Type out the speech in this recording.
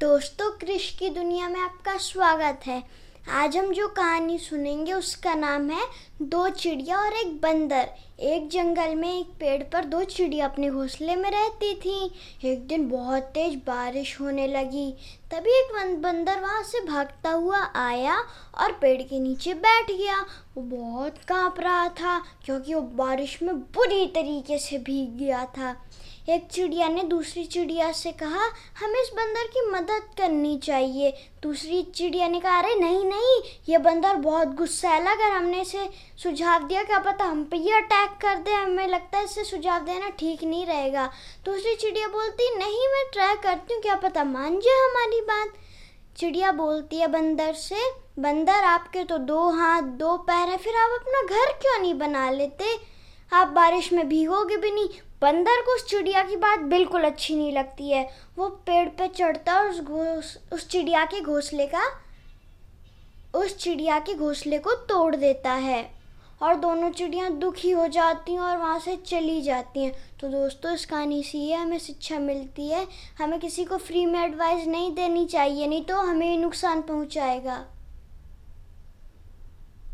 दोस्तों कृष की दुनिया में आपका स्वागत है। आज हम जो कहानी सुनेंगे, उसका नाम है दो चिड़िया और एक बंदर। एक जंगल में एक पेड़ पर दो चिड़िया अपने घोंसले में रहती थी। एक दिन बहुत तेज बारिश होने लगी। तभी एक बंदर वहाँ से भागता हुआ आया और पेड़ के नीचे बैठ गया। वो बहुत काँप रहा था, क्योंकि वो बारिश में बुरी तरीके से भीग गया था। एक चिड़िया ने दूसरी चिड़िया से कहा, हमें इस बंदर की मदद करनी चाहिए। दूसरी चिड़िया ने कहा, अरे नहीं नहीं, ये बंदर बहुत गुस्सैला अगर हमने इसे सुझाव दिया, क्या पता हम पे ये अटैक कर दे। हमें लगता है इसे सुझाव देना ठीक नहीं रहेगा। दूसरी चिड़िया बोलती, नहीं, मैं ट्राई करती हूँ, क्या पता मान जाए हमारी बात? चिड़िया बोलती है बंदर से, बंदर, आपके तो दो हाथ, दो पैर है, फिर आप अपना घर क्यों नहीं बना लेते? आप बारिश में भीगोगे भी नहीं, बंदर को उस चिड़िया की बात बिल्कुल अच्छी नहीं लगती है। वो पेड़ पे चढ़ता और उस उस चिड़िया के घोंसले का, उस चिड़िया के घोंसले को तोड़ देता है। और दोनों चिड़ियाँ दुखी हो जाती हैं और वहाँ से चली जाती हैं। तो दोस्तों इस कहानी से ये हमें शिक्षा मिलती है। हमें किसी को फ्री में एडवाइस नहीं देनी चाहिए, नहीं तो हमें नुकसान पहुँचाएगा।